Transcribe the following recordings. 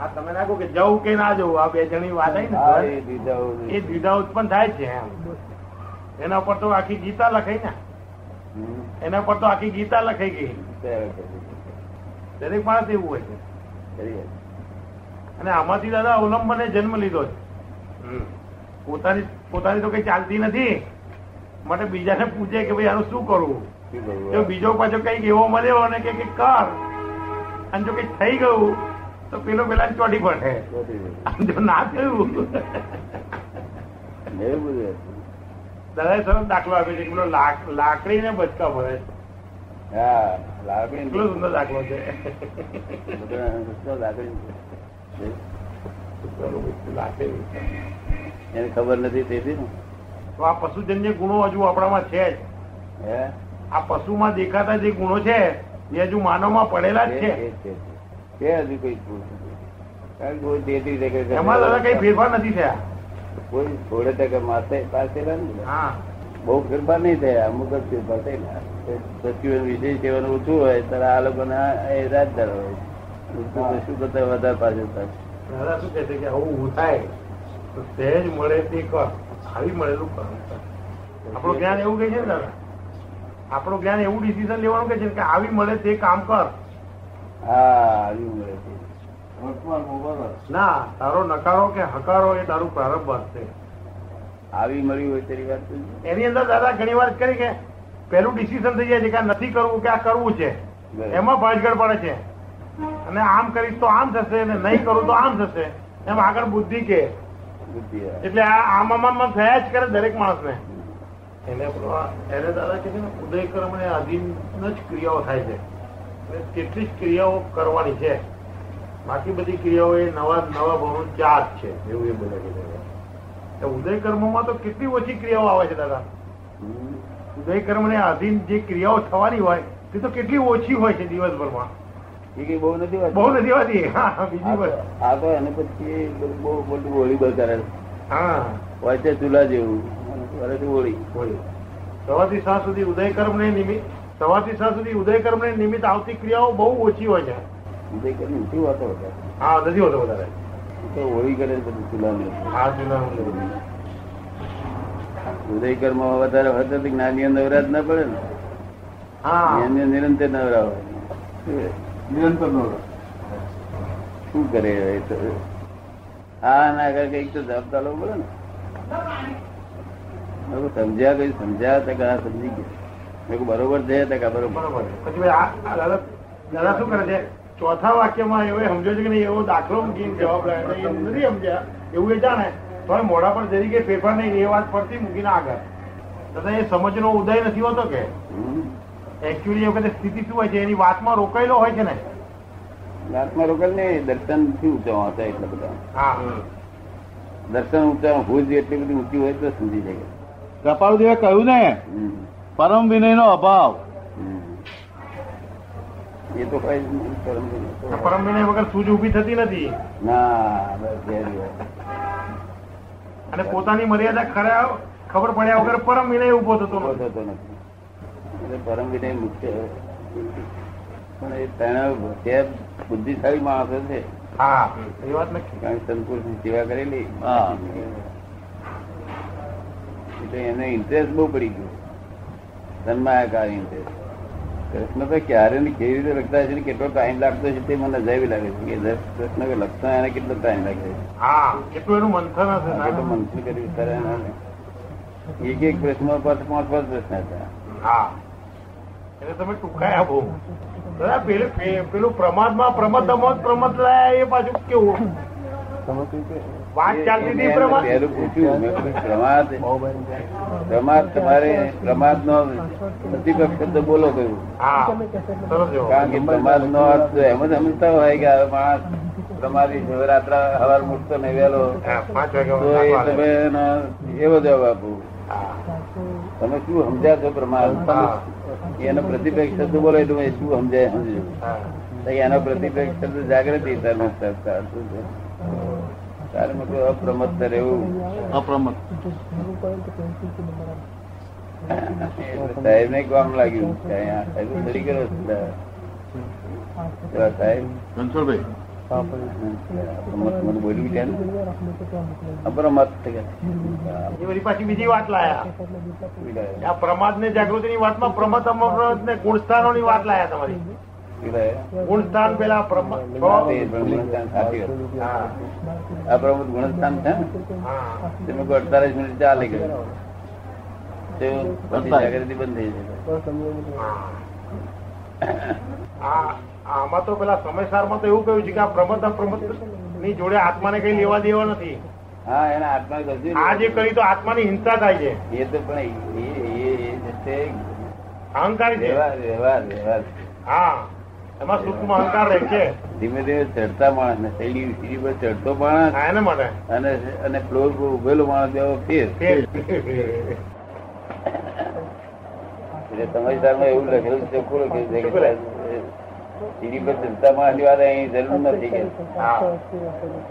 આ તમે નાખો કે જવું કે ના જવું આ બે જણી વાત આવી ને એ દ્વિધા ઉત્પન્ન થાય છે એમ. એના પર તો આખી ગીતા લખાઈ ને. એના પર તો આખી ગીતા લખાઈ ગઈ. દરેક માણસ એવું હોય છે. અને આમાંથી દાદા અવલંબને જન્મ લીધો છે. પોતાની પોતાની તો કઈ ચાલતી નથી. માટે બીજાને પૂછે કે ભાઈ આનું શું કરવું? જો બીજો પાછો કંઈક એવો મળ્યો અને કે કર. અને જો કઈ થઈ ગયું તો પેલો પેલા ચોટી પડે. જો ના થયું. દાદાએ સરસ દાખલો આપે છે. પેલો લાકડી ને બચકા ભરે છે. હા લાકડી કેટલો સુંદર દાખલો છે. એને ખબર નથી તેથી તો આ પશુજન્ય ગુણો હજુ આપણામાં છે જ. હે? આ પશુમાં દેખાતા જે ગુણો છે એ હજુ માનવમાં પડેલા જ છે, છે હજુ કોઈ કારણ કે કોઈ તેત્રીસ એમાં કઈ ફેરફાર નથી થયા. કોઈ થોડે ટકા માથે પાસેલા હા. બહુ ફેરફાર નહીં થયા અમુક જ ફેરફાર થયેલા. સચિવ વિજય સેવાનું ઓછું હોય ત્યારે આ લોકો એ રાજદાર હોય શું કરતા વધારે પાછળ થાય. દાદા શું કહે છે કે આવું ઊભું થાય તો સહેજ મળે તે કર આવી મળેલું કર આપણું જ્ઞાન એવું કે છે ને દાદા? આપણું જ્ઞાન એવું ડિસિઝન લેવાનું કે છે કે આવી મળે તે કામ કર. હા મળે છે. ના તારો નકારો કે હકારો એ તારું પ્રારંભ હશે આવી મળ્યું હોય તેની વાત એની અંદર દાદા ઘણી વાર કરી કે પેલું ડિસિઝન થઈ જાય છે કે નથી કરવું કે આ કરવું છે. એમાં ભાજગડ પડે છે. અને આમ કરીશ તો આમ થશે અને નહીં કરું તો આમ થશે. એમ આગળ બુદ્ધિ કે. બુદ્ધિ એટલે આ આમ આમાં થયા જ કરે દરેક માણસને. એને એને દાદા કે છે ને ઉદય કર્મ અને અધીન જ ક્રિયાઓ થાય છે. જ ક્રિયાઓ કરવાની છે. બાકી બધી ક્રિયાઓ એ નવા નવા ભવનું ચાર્જ છે એવું એ બધા કે ઉદય કર્મમાં તો કેટલી ઓછી ક્રિયાઓ આવે છે દાદા? ઉદય કર્મ ને આધીન જે ક્રિયાઓ થવાની હોય તે તો કેટલી ઓછી હોય છે દિવસભરમાં. એ બહુ નથી બહુ નથી હોતી? હા બીજી વાત. આ તો એને પછી બહુ મોટું હોળી કરે હા. હોય છે ચૂલા જેવું. હોય. સવારથી સાંજ સુધી ઉદય કર્મ ને નિમિત્ત સવારથી સાંજ સુધી ઉદય કર્મ ને નિમિત્ત આવતી ક્રિયાઓ બહુ ઓછી હોય છે. ઉદય કરીને નથી વાતો હતા હા નથી હોતો વધારે. તો હોળી કરે છે બધું ચૂલાની હા જૂના ઉદય કર્મ વધારે હોય તો જ્ઞાનીઓ નવરાજ ના પડે ને. હા. જ્ઞાનીઓ નિરંતર નવરા હોય. નિરંતર નવરા શું કરે એ તો? હા ના કરે કંઈક તો જવાબદાર લેવું પડે ને. સમજ્યા કઈ? સમજ્યા તો ઘણા સમજી ગયા. મેં બરોબર છે. તો કે બરોબર. બરોબર પછી દાદા શું કરે છે? ચોથા વાક્યમાં એવો સમજો છે કે નહીં એવો દાખલો મૂકીને જવાબ છે. એ નથી સમજ્યા. એવું એ જાણે. તો મોઢા પર જરી કે ફેરફાર નહીં એ વાત પરથી મૂકીને આગળ. દાદા એ સમજનો ઉદય નથી હોતો કે. એકચ્યુઅલી એ વખતે સ્થિતિ શું હોય છે? એની વાતમાં રોકાયેલો હોય છે ને? વાતમાં રોકાયેલ ને દર્શનથી ઊંચા હતા એટલા બધા. હા. દર્શન ઊંચા ભૂજ એટલી બધી ઊંચી હોય તો સમજી જાય. કપાળદેવે કહ્યું ને. પરમ વિનય નો અભાવ એ તો કઈ પરમ વિનય પરમ વિનય વગર સૂઝ ઊભી થતી નથી. ના. અને પોતાની મર્યાદા ખરા ખબર પડ્યા વગર પરમ વિનય ઊભો થતો થતો નથી. એટલે પરમ વિનય મુખ્ય પણ એ છે બુદ્ધિશાળી માણસો છે હા એ વાત નક્કી. કારણની સેવા કરેલી હા. એટલે એને ઇન્ટરેસ્ટ બહુ પડી ગયો. તન્માયાકાર ઇન્ટરેસ્ટ કૃષ્ણ તો ક્યારે ને કેવી રીતે લખતા છે કેટલો ટાઈમ લાગતો છે તે મને અજાયબી લાગે છે. કે કૃષ્ણ કે લખતા એને કેટલો ટાઈમ લાગે છે. કેટલું એનું મંથન હશે કેટલું મંથન કરી વિચારે એના એક એક પ્રશ્ન પાંચ પાંચ પાંચ પ્રશ્ન હતા. હા. એટલે તમે ટૂંકાયા બહુ દાદા પેલું પેલું પ્રમાદમાં પ્રમદમોદ પ્રમદ લાયા એ પાછું કેવું? તમે પ્રમાદ પહેલું પૂછ્યું પ્રમાદ પ્રમાદ તમારે પ્રમાદ નો પ્રતિપક્ષ શબ્દ બોલો કહ્યું. કારણ કે પ્રમાદ નો અર્થ એમ જ સમજતા હોય કે હવે માણસ તમારી. રાત્રે હવાર મૂકતો ને વહેલો. તો એ તમે એવો જવાબ આપો. તમે શું સમજ્યા છો પ્રમાદ. એનો પ્રતિપક્ષ શબ્દ બોલો એટલે શું સમજાય સમજ્યું. એનો પ્રતિપક્ષ શબ્દ જાગૃતિ ધર્મ સંસ્કાર શું છે? તારે અપ્રમત્ત રહેવું અપ્રમત સાહેબ ને કામ લાગ્યું? સાહેબ ફરી ગયો સાહેબ? રણછોડભાઈ બોલ્યું છે પાછી બીજી વાત લાયા. આ પ્રમાદ ને જાગૃતિ ની વાતમાં પ્રમત અમૃત ને ગુણસ્થાનો ની વાત લાયા તમારી. ગુણસ્થાન પેલા અપ્રમુખ ગુણસ્થાન છે ને તમે અડતાલીસ મિનિટ ચાલે ગયું જાગૃતિ બંધ થઈ જાય આમાં તો પેલા સમયસારમાં તો એવું કહ્યું છે કે આ પ્રમત અપ્રમતની જોડે આત્માને કઈ લેવા દેવા નથી હા એના આત્મા આ જે કરી તો આત્માની હિંસા થાય છે એ તો પણ એ- અહંકારી વ્યવહાર વ્યવહાર વ્યવહાર હા એમાં સુખમાં અહંકાર રહે છે? ધીમે ધીમે ચડતા માણસ ને સીડી સીડી પર ચડતો માણસ એને માટે અને અને ફ્લોર પર ઉભેલો માણસ બેવો ફેર. એટલે સમાચારમાં એવું લખેલું છે ચોખ્ખું લખેલું છે કે સીડી પર ચડતા માણસની વાત અહીં જરૂર નથી કે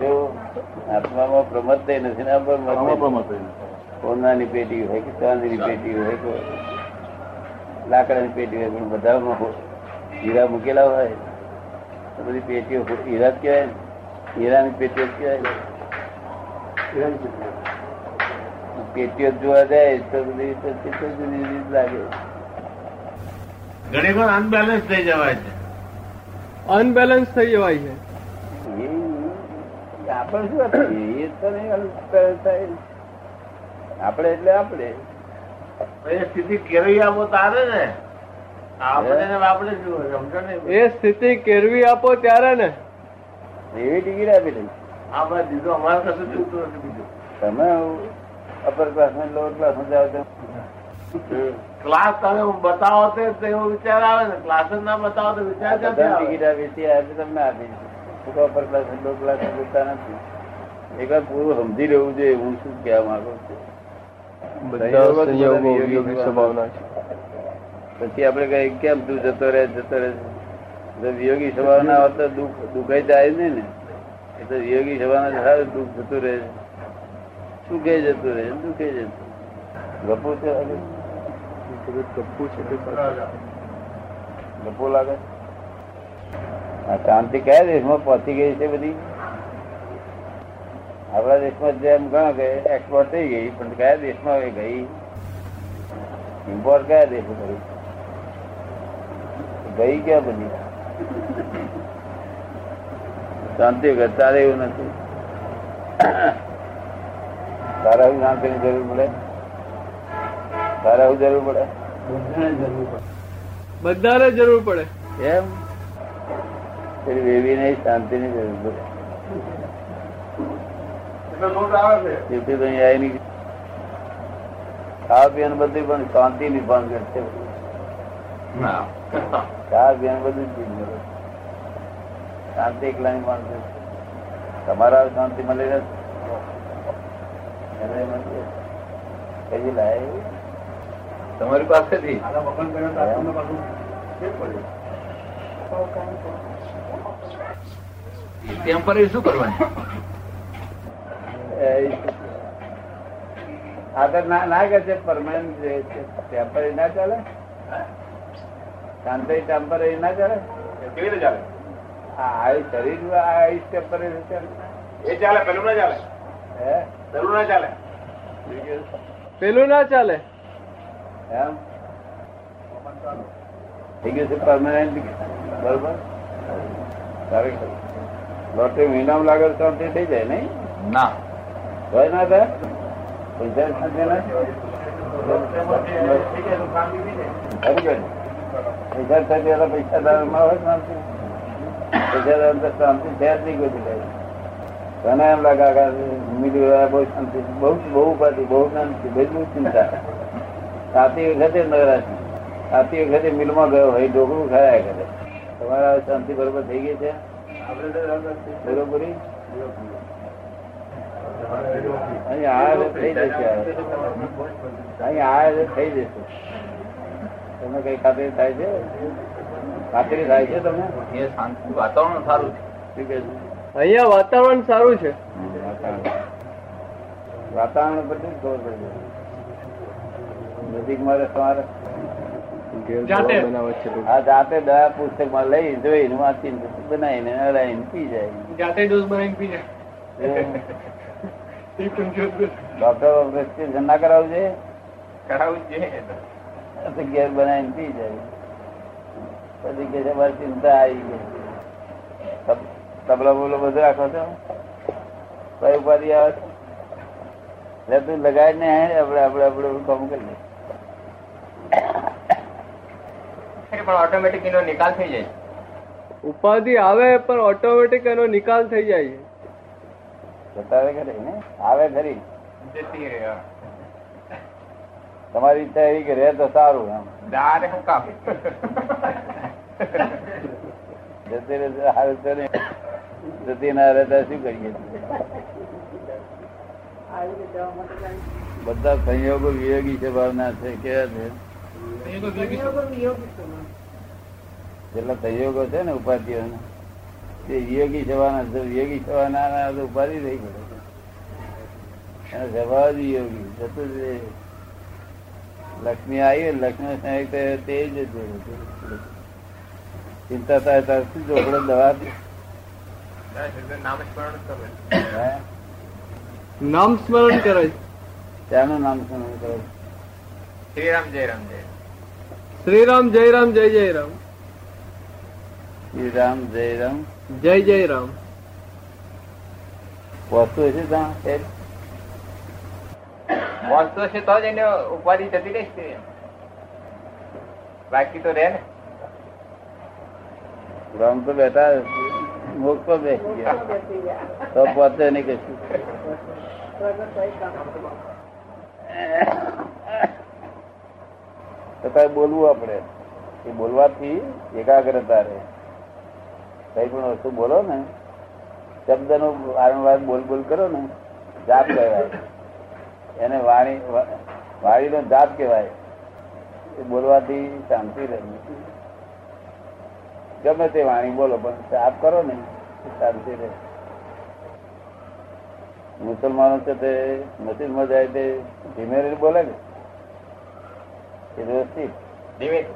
જો આત્મામાં પ્રમત થઈ નથી ને થઈ. સોનાની પેટી હોય કે ચાંદીની પેટી હોય કે લાકડાની પેટી હોય પણ બધામાં હીરા મૂકેલા હોય તો બધી પેટીઓ હીરા જ કહેવાય ને. હીરાની પેટીઓ જ કહેવાય. પેટીઓ. જોવા જાય તો બધી જુદી જુદી લાગે. ઘણી વાર અનબેલેન્સ થઈ જવાય છે. અનબેલેન્સ થઈ જવાય છે. આપણે શું એ તો નહીં અનબેલેન્સ થાય. આપણે એટલે આપણે. એ સ્થિતિ કેવી આપો તારે ને. એ સ્થિતિ કેળવી આપો ત્યારે ને. એવી ટિકિટ આપી બીજું. તમે અપર ક્લાસમાં લોઅર ક્લાસમાં જાઓ ક્લાસ તમે બતાવો તે તો એવો વિચાર આવે ને. ક્લાસ જ ના બતાવો તો વિચાર? ટિકિટ આપી હતી આપી તમને આપી છે. અપર ક્લાસ લોઅર ક્લાસ જોતા નથી. એક વાર પૂરું સમજી લેવું જોઈએ હું શું કહેવા માંગુ છું. બધા સંયોગો સંભાવના છે. પછી આપણે કઈ કેમ તું જતો રહે જતો રહે? જો વિયોગી સ્વભાવ ના હોત તો દુઃખ દુઃખાઈ જાય જ નહીં ને. એ તો વિયોગી સ્વભાવ ના સારું દુઃખ જતું રહે. સુખે જતું રહે દુઃખે જતું ગપુ છે ગપ્પુ છે તે સાચું. ગપુ લાગે? આ શાંતિ કયા દેશમાં પહોંચી ગઈ છે બધી? આપણા દેશમાં જેમ ગણો કે એક્સપોર્ટ થઈ ગઈ પણ કયા દેશમાં હવે ગઈ? ઇમ્પોર્ટ કયા દેશો કરી? ગઈ ગયા બધી? શાંતિ કરતા એવું નથી. તારા એવું શાંતિની જરૂર પડે? તારા એવું જરૂર પડે? બધાને જરૂર પડે. એમ પેલી બેબી ને શાંતિ ની જરૂર પડે. ખાવા પીવાનું બધું પણ શાંતિ ની ભાન છે ખાવા બેન બધું જ ચીજ મળે શાંતિ એકલા ની માણસ. તમારા શાંતિ મળી. કઈ લાય? તમારી પાસેથી? ટેમ્પરરી શું કરવાનું? આગળ ના ના કે છે પરમાનન્ટ જે છે. ટેમ્પરરી ના ચાલે? શાંતિ ટેમ્પરરી ના ચાલે? કેવી રીતે ચાલે? આ શરીર આયુષ ટેમ્પરરી ચાલે એ ચાલે પેલું ના ચાલે? હે? પેલું ના ચાલે? પેલું ના ચાલે? એમ? થઈ ગયું છે પરમાનન્ટ બરોબર? સારું. લોટરી મહિનામાં લાગે તો શાંતિ થઈ જાય નહીં? ના. હોય ના થાય? પૈસા પૈસા થતી હતા પૈસા દારમાં હોય શાંતિ. પૈસા દાર તો શાંતિ છે જ નહીં કોઈ જગ્યાએ. તને એમ લાગે રહ્યા બહુ શાંતિ. બહુ બહુ ઉપાધિ બહુ શાંતિ બહુ ચિંતા. સાતી વખતે નવરાશી સાતી વખતે મિલમાં ગયો હોય ઢોકળું ખાયા કરે. તમારા શાંતિ બરોબર થઈ ગઈ છે? બરોબરી? અહીં આ થઈ જશે અહીં આ થઈ જશે. તમે કઈ ખાતરી થાય છે? ખાતરી થાય છે તમને? એ શાંતિ વાતાવરણ સારું છે? અહીંયા વાતાવરણ સારું છે. વાતાવરણ. બધું જ ખબર પડે? નજીક મારે તમારે જાતે? દવા પુસ્તક પુસ્તકમાં લઈ જોઈ વાંચી બનાવીને પી જાય. જાતે ડોઝ બનાવીને પી જાય. ડોક્ટર પ્રેસ્ક્રિપ્શન ના કરાવવું છે ઘેર બનાવીને પી જાય. પછી કે છે મારી ચિંતા આવી ગઈ. તબ- તબલા બોલો બધું રાખો છો? કઈ ઉપાધિ આવે છે? તું લગાય ને આપણે આપણે આપણે કામ કરી લઈએ. પણ ઓટોમેટિક એનો નિકાલ થઈ જાય. ઉપાધિ આવે પણ ઓટોમેટિક એનો નિકાલ થઈ જાય. બતાવે ખરી ને? આવે ખરી. જતી રહે હા. તમારી ઈચ્છા એવી કે રહે તો સારું એમ. જતી રહે સારું તો નહીં. જતી ના રહે શું કરીએ? બધા સંયોગો વિયોગી છે ભાવના છે? કેવા છે જેટલા સંયોગો છે ને ઉપાધિઓ તે વિયોગી થવાના છે. વિયોગી થવાના ના ઉપાધિ થઈ ગયો એનો સ્વભાવ જ વિયોગી જતું જ. લક્ષ્મી આવી લક્ષ્મી તે જ ચિંતા થાય તાર શું જોગડો દવા નામ સ્મરણ કરે. ત્યાંનું નામ સ્મરણ કરે. શ્રીરામ જયરામ જય. શ્રીરામ જયરામ જય જયરામ. શ્રીરામ જય રામ શ્રી રામ જય જયરામ. જય જય વસ્તુ છે ત્યાં? છે વાંચતો છે તો જ એને ઉપાધિ જતી રહેશે. તે. બાકી તો રે ને. રામ તો બેઠા મોક્ષ પર બેસી ગયા. તો પહોંચે નહીં કશું તો કઈ બોલવું આપણે. એ બોલવાથી એકાગ્રતા રહે. કઈ પણ વસ્તુ બોલો ને. શબ્દનું વારંવાર બોલ બોલ કરો ને. જાપ કહેવાય. એને વાણી વાણીનો જાપ કહેવાય. એ બોલવાથી શાંતિ રહે. ગમે તે વાણી બોલો પણ જાપ કરો ને શાંતિ રહે. મુસલમાનો છે તે મસ્જિદમાં જાય તે ધીમે બોલે ને. એ વ્યવસ્થિત. ધીમે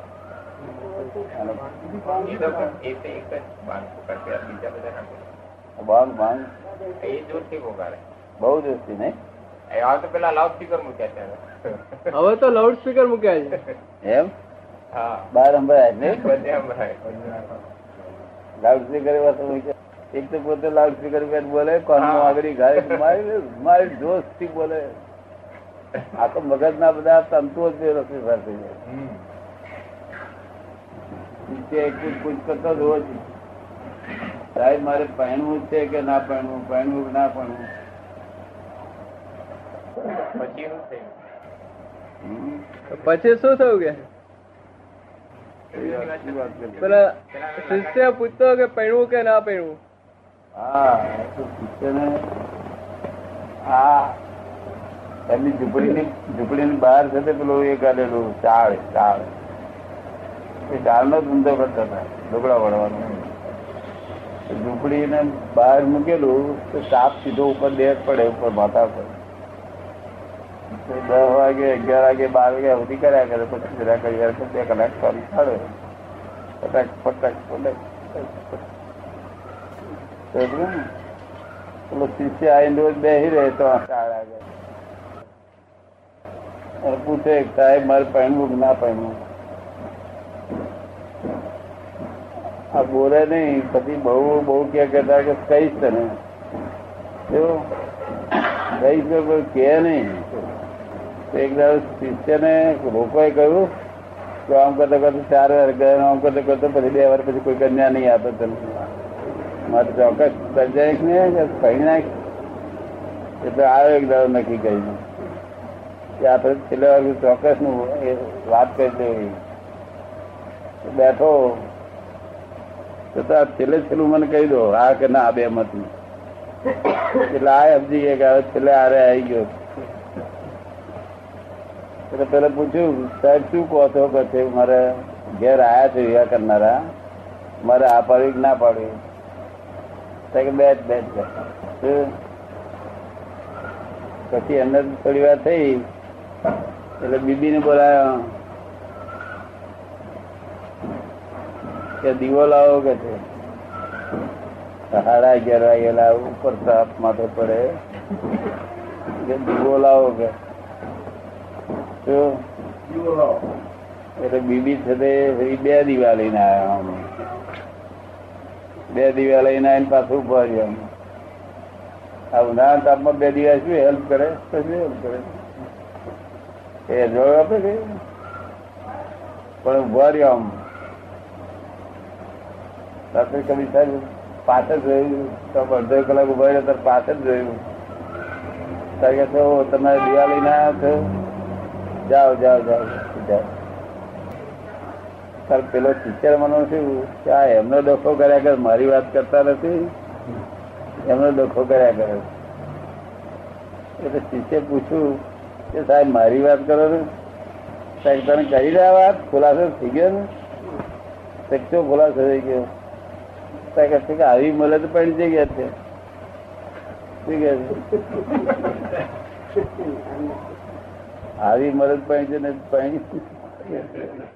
જોરથી બહુ દોસ્તી નહીં? હવે તો પેલા લાઉડ સ્પીકર મૂક્યા છે હવે. તો લાઉડ સ્પીકર મૂક્યા છે. એમ? હા. બાર સંભળાય નહીં. બધે સંભળાય. લાઉડ સ્પીકર એવા એક તો પોતે લાઉડ સ્પીકર બોલે આગળ ગાય. મારી મારી જોશથી બોલે. આ તો મગજના બધા તંતુઓ જ રસી સાથે જાય નીચે એક કરતો જ જ. સાહેબ મારે પહેણવું છે કે ના પહેણવું? પહેણવું કે ના પહેણવું? પછી શું થયું હમ. પછી શું થયું કે? પેલા શિષ્ય પૂછતો કે પહેરવું કે ના પહેરવું હા શિષ્યને એમની ઝૂંપડીની ઝૂંપડીની બહાર છે પેલું એ કાઢેલું ચાળ ચાળ. એ ચાળનો ધંધો કરતા હતા ઢોકળા વળવાનો. ઝૂંપડીને બહાર મૂકેલું તો સાપ સીધો ઉપર દેહ પડે ઉપર માથા પર. દસ વાગે અગિયાર વાગે બાર વાગ્યા સુધી કર્યા કરે પછી જરા કરી વાર બે કલાક ચાલુ ચાલે પટક પટક પટક તો એટલું ને પેલો શિષ્ય આવીને રોજ બેસી રહે તો ચાળ આગળ અને પૂછે કે સાહેબ મારે પહેરવું કે ના પહેરવું આ બોલે નહીં પછી બહુ બહુ ક્યાં કહેતા કે કહીશ તને કેવું કહીશ તો કોઈ કહે નહીં તો એક દાડો શિષ્યને લોકોએ કહ્યું કે આમ કરતા કરતા ચાર વાર ગયા આમ કરતા કરતા પછી બે વાર પછી કોઈ કન્યા નહીં આપે તને. મારે ચોક્કસ સર્જાઈશ ને કહી નાખ એટલે આવ્યો એક દાડો નક્કી કરીને. કે આપણે છેલ્લે વાર ચોક્કસનું વાત કરી દેવી. બેઠો. તો તો આ છેલ્લે છેલ્લું મને કહી દો, હા કે ના બે મત એટલે આ સમજી ગયા કે હવે છેલ્લે આરે આવી ગયો. એટલે પેલા પૂછ્યું સાહેબ શું કહો છો કે છે મારે ઘેર આયા છે વિવાહ કરનારા મારે આ પાડવી કે ના પાડવી તો કે બે જ બે જ છે. શું? પછી એમને થોડી વાર થઈ એટલે બીબી ને બોલાયો કે દીવો લાવો કે છે સાડા અગિયાર વાગે લાવો ઉપર તાપ માથે પડે કે દીવો લાવો કે શું એટલે બીબી છે બે દીવા લઈને આવ્યા અમે. બે દીવા લઈને આવીને પાછું ઊભા આ ઉનાળા તાપમાં બે દીવા શું હેલ્પ કરે? શું હેલ્પ કરે? એ જોયો આપે કે પણ ઊભા આમ રાત્રે કદી સાહેબ પાછળ જોયું તો અડધો કલાક ઊભા રહ્યા, ત્યારે પાછળ જોયું તારે કે તો દિવાળી ના થયું જાઓ જાઓ જાઓ જાઓ. પેલો ટીચર મને શું કે આ એમનો ડખો કર્યા કરે, મારી વાત કરતા નથી. એમનો ડખો કર્યા કરે. એટલે શિષ્ય પૂછ્યું કે સાહેબ, મારી વાત કરો ને? સાહેબ, તને કરી રહ્યા વાત? ખુલાસો થઈ ગયો ને? સચ્ચો ખુલાસો થઈ ગયો? સાહેબ કહે કે આવી મળે તો પડી જઈ ગયા છે? શું કહે આવી મળે પાણી છે ને પડી